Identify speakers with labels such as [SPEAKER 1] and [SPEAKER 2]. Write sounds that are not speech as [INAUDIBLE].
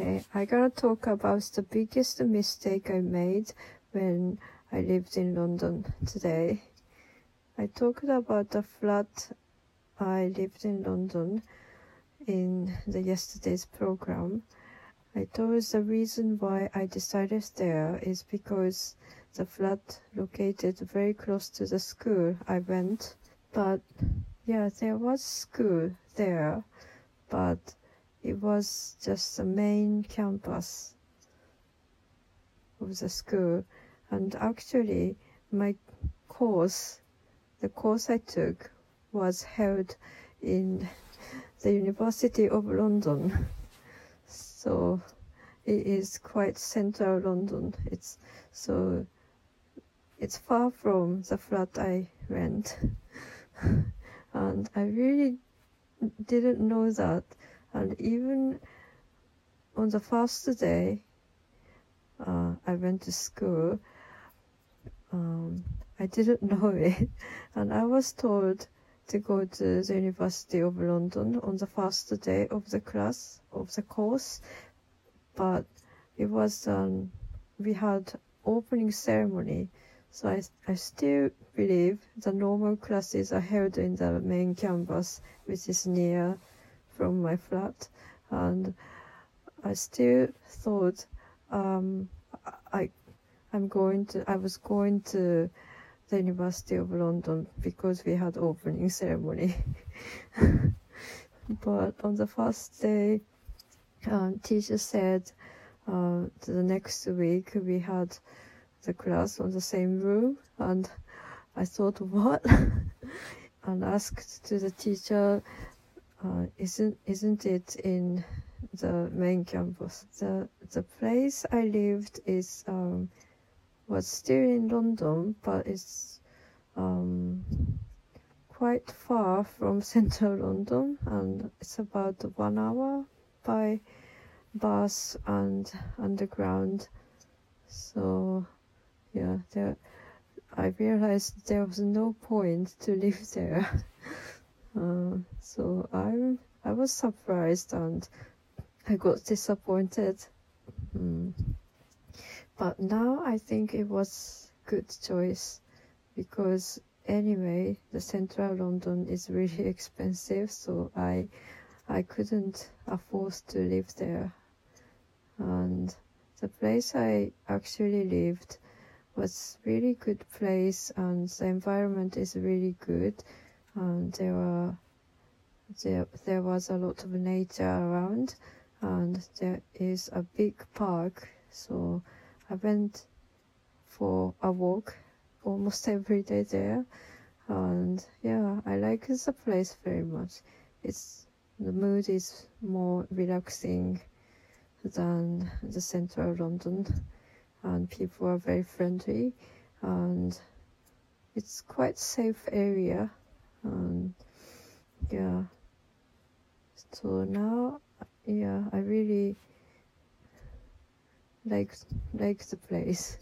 [SPEAKER 1] Okay, I gotta talk about the biggest mistake I made when I lived in London today. I talked about the flat I lived in London in the yesterday's program. I told the reason why I decided there is because the flat located very close to the school I went. But yeah, there was school there, but it was just the main campus of the school. And actually, my course, the course I took, was held in the University of London. So it is quite central London. It's so it's far from the flat I rent. [LAUGHS] and I really didn't know that and even on the first day uh, I went to school, um, I didn't [LAUGHS] know it, and I was told to go to the University of London on the first day of the class of the course, but it was um, we had opening ceremony, so I, I still believe the normal classes are held in the main campus, which is near from my flat, and I still thought um, I I'm going to I was going to the University of London because we had opening ceremony. [LAUGHS] but on the first day, um, teacher said uh, the next week we had the class on the same room, and I thought what, [LAUGHS] and asked to the teacher uh, isn't isn't it in the main campus? The the place I lived is um, was still in London, but it's um, quite far from [LAUGHS] central London, and it's about one hour by bus and underground. So yeah, there. I realized there was no point to live [LAUGHS] there. So I'm I was surprised and I got disappointed. Mm. But now I think it was good choice because anyway the central London is really [LAUGHS] expensive so I I couldn't afford to live there and the place I actually lived was really good place and the environment is really good and there were there, there was a lot of nature around and there is a big park. So i went for a walk almost [LAUGHS] every day there. And yeah i like the place very much. It's the mood is more relaxing than the central london and people are very friendly and it's quite safe area. And yeah so now yeah i really like like the place